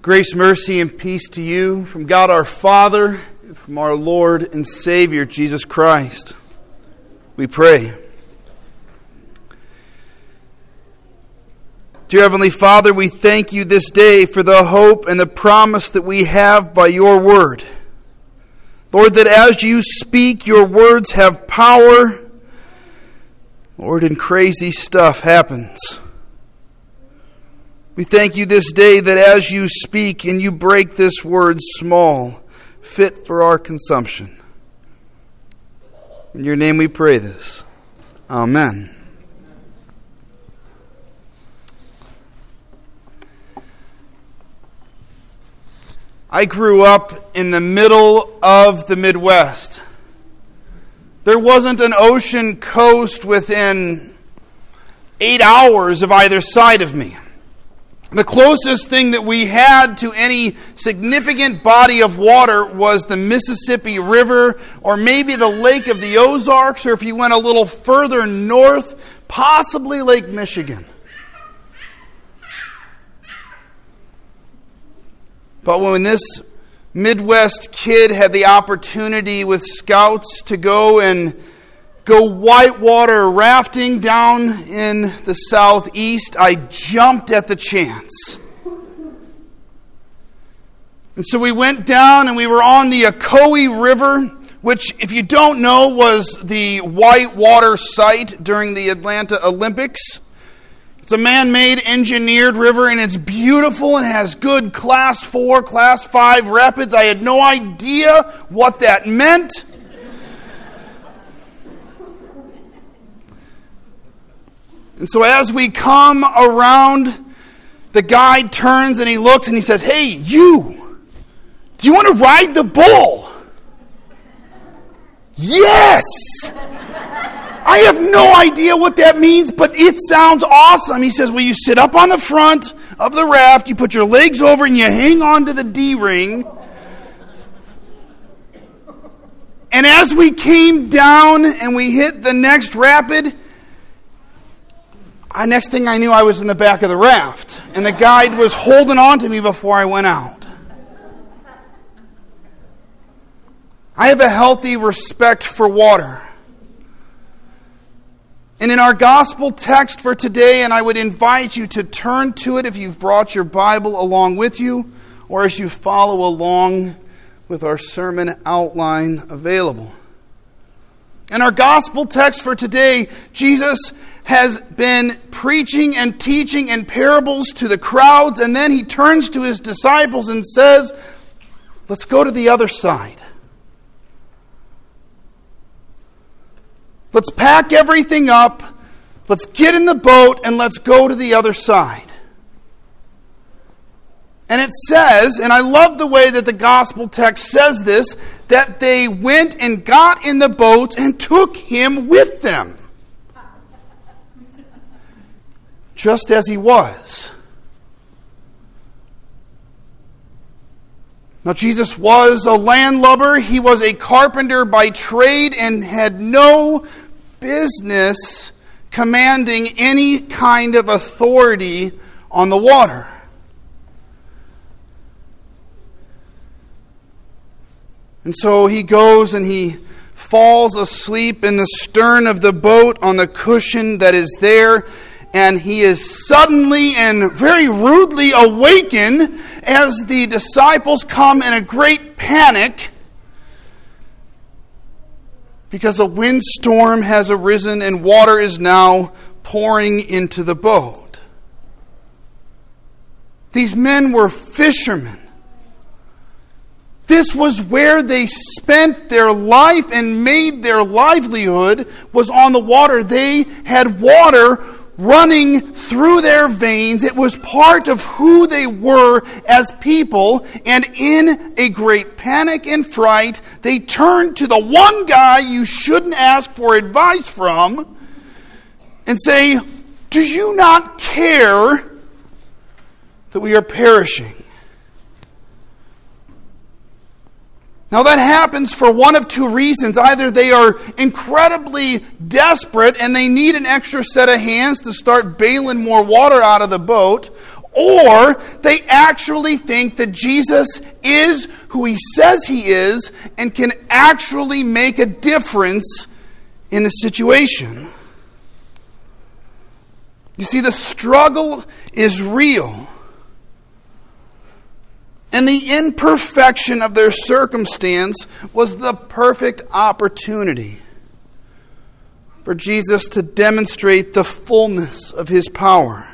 Grace, mercy, and peace to you from God our Father, from our Lord and Savior, Jesus Christ. We pray. Dear Heavenly Father, we thank you this day for the hope and the promise that we have by your word. Lord, that as you speak, your words have power. Lord, and crazy stuff happens. We thank you this day that as you speak and you break this word small, fit for our consumption. In your name we pray this. Amen. I grew up in the middle of the Midwest. There wasn't an ocean coast within eight hours of either side of me. The closest thing that we had to any significant body of water was the Mississippi River, or maybe the Lake of the Ozarks, or if you went a little further north, possibly Lake Michigan. But when this Midwest kid had the opportunity with scouts to go and go whitewater rafting down in the southeast, I jumped at the chance. And so we went down and we were on the Ocoee River, which, if you don't know, was the whitewater site during the Atlanta Olympics. It's a man made engineered river and it's beautiful and has good class four, class five rapids. I had no idea what that meant. And so as we come around, the guide turns and he looks and he says, Hey, you, do you want to ride the bull? Yes! I have no idea what that means, but it sounds awesome. He says, Well, you sit up on the front of the raft, you put your legs over, and you hang on to the D ring. And as we came down and we hit the next rapid, I, next thing I knew, I was in the back of the raft, and the guide was holding on to me before I went out. I have a healthy respect for water. And in our gospel text for today, and I would invite you to turn to it if you've brought your Bible along with you, or as you follow along with our sermon outline available. In our gospel text for today, Jesus has been preaching and teaching in parables to the crowds, and then he turns to his disciples and says, Let's go to the other side. Let's pack everything up. Let's get in the boat and let's go to the other side. And it says, and I love the way that the gospel text says this, that they went and got in the boat and took him with them. just as he was. Now, Jesus was a landlubber, he was a carpenter by trade, and had no business commanding any kind of authority on the water. And so he goes and he falls asleep in the stern of the boat on the cushion that is there and he is suddenly and very rudely awakened as the disciples come in a great panic because a windstorm has arisen and water is now pouring into the boat. These men were fishermen. This was where they spent their life and made their livelihood was on the water. They had water running through their veins. It was part of who they were as people. And in a great panic and fright, they turned to the one guy you shouldn't ask for advice from and say, Do you not care that we are perishing? Now, that happens for one of two reasons. Either they are incredibly desperate and they need an extra set of hands to start bailing more water out of the boat, or they actually think that Jesus is who he says he is and can actually make a difference in the situation. You see, the struggle is real. And the imperfection of their circumstance was the perfect opportunity for Jesus to demonstrate the fullness of his power.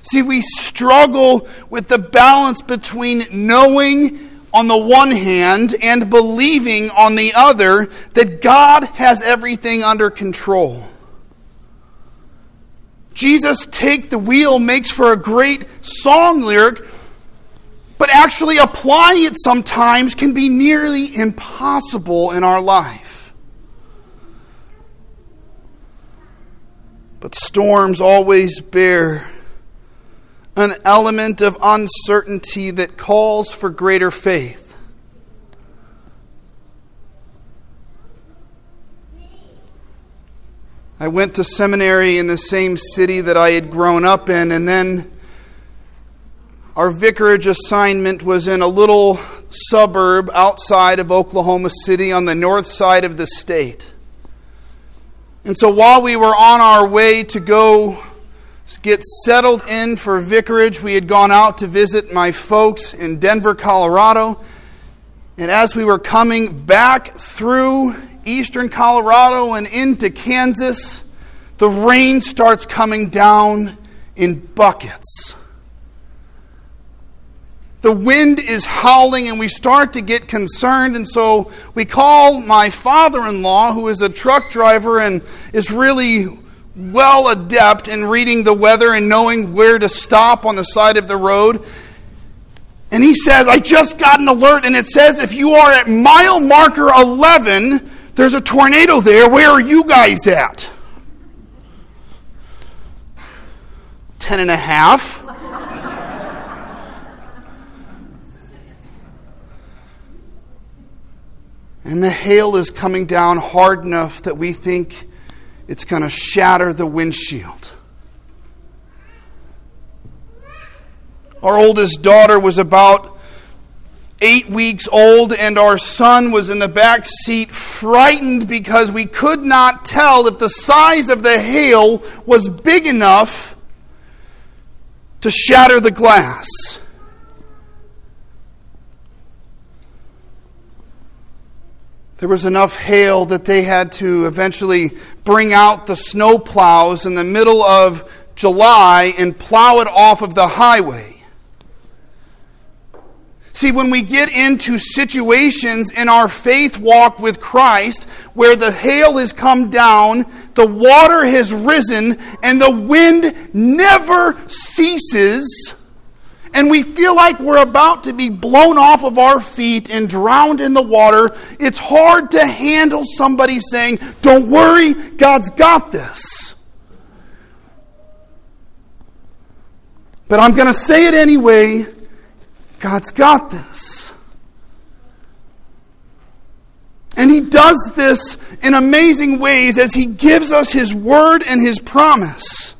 See, we struggle with the balance between knowing on the one hand and believing on the other that God has everything under control. Jesus Take the Wheel makes for a great song lyric, but actually applying it sometimes can be nearly impossible in our life. But storms always bear an element of uncertainty that calls for greater faith. I went to seminary in the same city that I had grown up in, and then our vicarage assignment was in a little suburb outside of Oklahoma City on the north side of the state. And so while we were on our way to go get settled in for vicarage, we had gone out to visit my folks in Denver, Colorado. And as we were coming back through eastern Colorado and into Kansas, the rain starts coming down in buckets. The wind is howling, and we start to get concerned. And so we call my father in law, who is a truck driver and is really well adept in reading the weather and knowing where to stop on the side of the road. And he says, I just got an alert, and it says if you are at mile marker 11, there's a tornado there. Where are you guys at? Ten and a half. and the hail is coming down hard enough that we think it's going to shatter the windshield. Our oldest daughter was about eight weeks old, and our son was in the back seat, frightened because we could not tell if the size of the hail was big enough to shatter the glass. There was enough hail that they had to eventually bring out the snow plows in the middle of July and plow it off of the highway. See, when we get into situations in our faith walk with Christ where the hail has come down, the water has risen, and the wind never ceases, and we feel like we're about to be blown off of our feet and drowned in the water, it's hard to handle somebody saying, Don't worry, God's got this. But I'm going to say it anyway God's got this. And He does this in amazing ways as He gives us His word and His promise.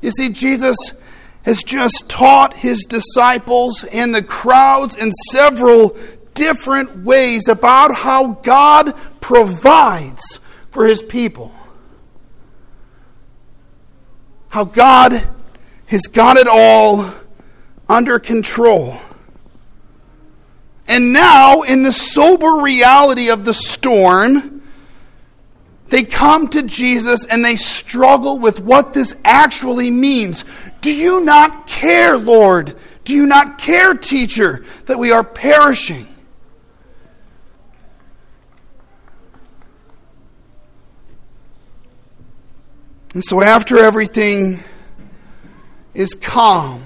You see, Jesus has just taught His disciples and the crowds in several different ways about how God provides for His people. How God has got it all under control. And now, in the sober reality of the storm, they come to Jesus and they struggle with what this actually means. Do you not care, Lord? Do you not care, teacher, that we are perishing? And so, after everything is calm,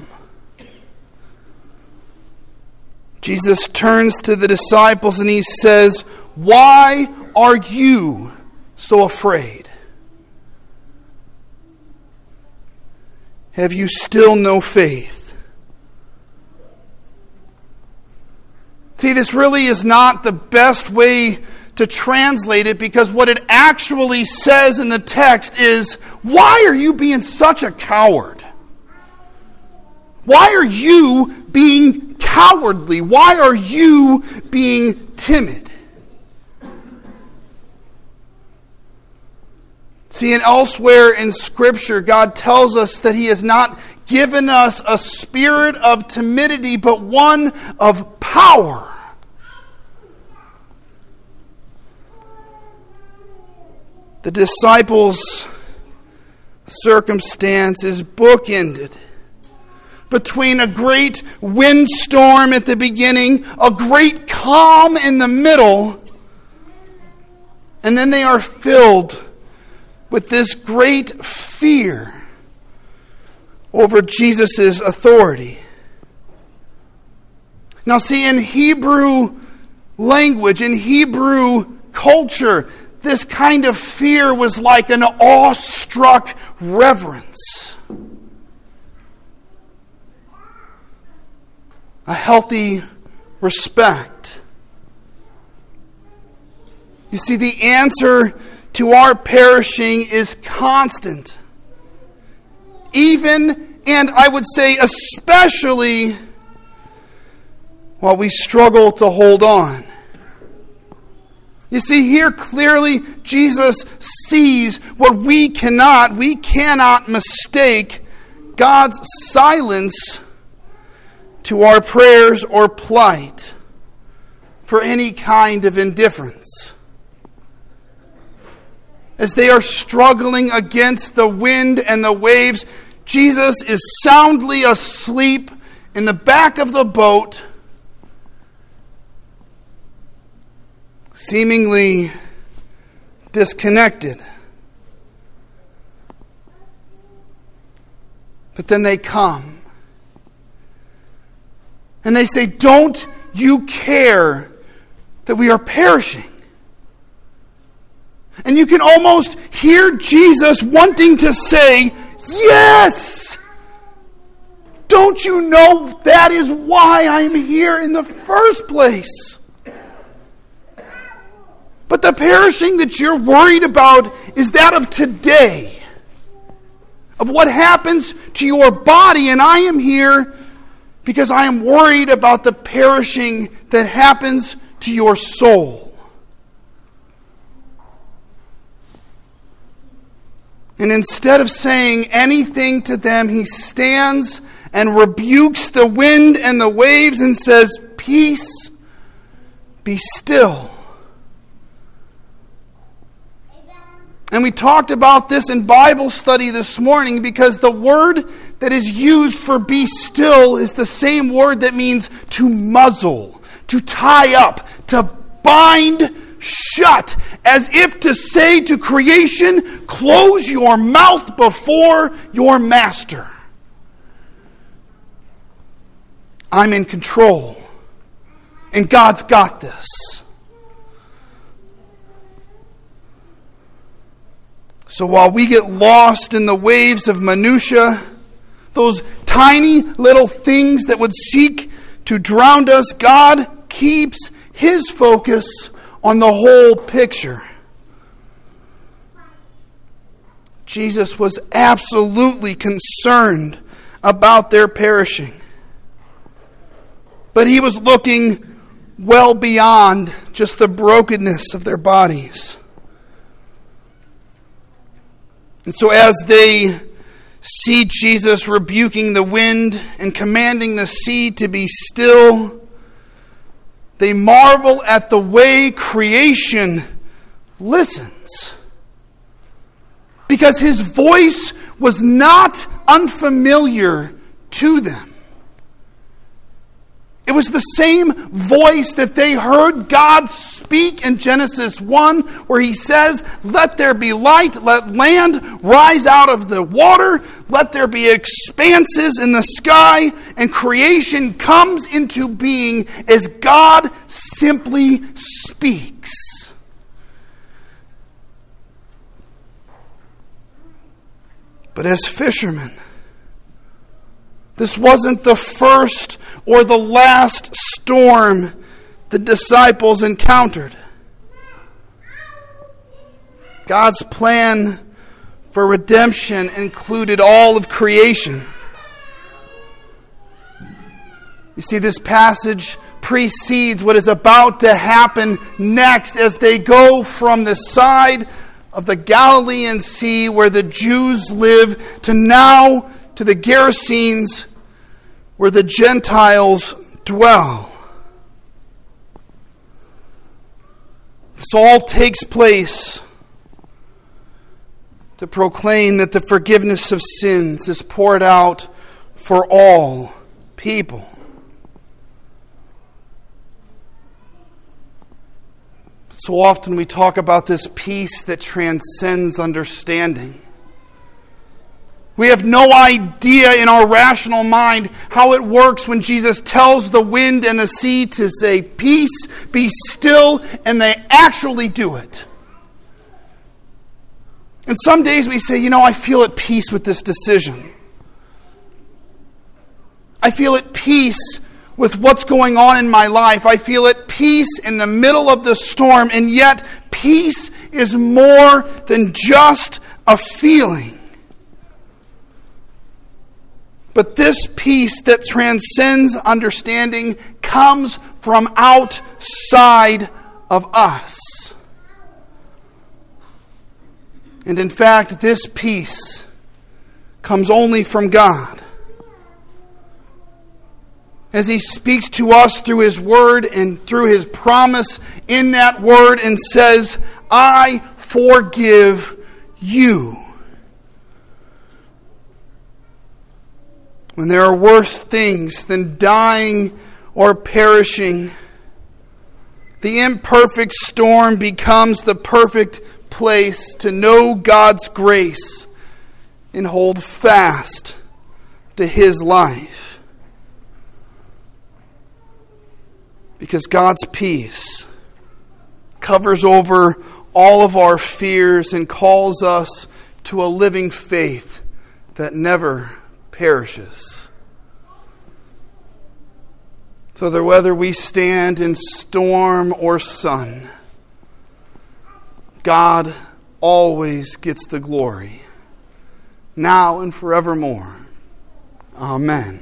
Jesus turns to the disciples and he says, Why are you so afraid? Have you still no faith? See, this really is not the best way to translate it because what it actually says in the text is, Why are you being such a coward? Why are you being cowardly? Why are you being timid? See, and elsewhere in Scripture, God tells us that He has not given us a spirit of timidity, but one of power. The disciples' circumstance is bookended between a great windstorm at the beginning, a great calm in the middle, and then they are filled with this great fear over Jesus' authority. Now, see, in Hebrew language, in Hebrew culture, this kind of fear was like an awestruck reverence. A healthy respect. You see, the answer to our perishing is constant. Even, and I would say especially, while we struggle to hold on. You see, here clearly Jesus sees what we cannot. We cannot mistake God's silence to our prayers or plight for any kind of indifference as they are struggling against the wind and the waves, Jesus is soundly asleep in the back of the boat, seemingly disconnected. But then they come and they say, Don't you care that we are perishing? And you can almost hear Jesus wanting to say, Yes! Don't you know that is why I'm here in the first place? But the perishing that you're worried about is that of today, of what happens to your body, and I am here because I am worried about the perishing that happens to your soul. And instead of saying anything to them, he stands and rebukes the wind and the waves and says, Peace, be still. And we talked about this in Bible study this morning because the word that is used for be still is the same word that means to muzzle, to tie up, to bind shut, as if to say to creation, Close your mouth before your master. I'm in control, and God's got this. So while we get lost in the waves of minutia, those tiny little things that would seek to drown us, God keeps his focus on the whole picture. Jesus was absolutely concerned about their perishing. But he was looking well beyond just the brokenness of their bodies. And so, as they see Jesus rebuking the wind and commanding the sea to be still, they marvel at the way creation listens. Because his voice was not unfamiliar to them. It was the same voice that they heard God speak in Genesis 1, where he says, Let there be light, let land rise out of the water, let there be expanses in the sky, and creation comes into being as God simply speaks. But as fishermen, this wasn't the first or the last storm the disciples encountered. God's plan for redemption included all of creation. You see, this passage precedes what is about to happen next as they go from the side of the Galilean Sea where the Jews live to now to the Gerasenes where the Gentiles dwell. This all takes place to proclaim that the forgiveness of sins is poured out for all people. So often we talk about this peace that transcends understanding. We have no idea in our rational mind how it works when Jesus tells the wind and the sea to say, Peace, be still, and they actually do it. And some days we say, You know, I feel at peace with this decision. I feel at peace with what's going on in my life. I feel at peace in the middle of the storm, and yet peace is more than just a feeling. But this peace that transcends understanding comes from outside of us. And in fact, this peace comes only from God. As He speaks to us through His Word and through His promise in that Word and says, I forgive you. when there are worse things than dying or perishing, the imperfect storm becomes the perfect place to know God's grace and hold fast to His life. Because God's peace covers over all of our fears and calls us to a living faith that never perishes. So that whether we stand in storm or sun, God always gets the glory, now and forevermore. Amen.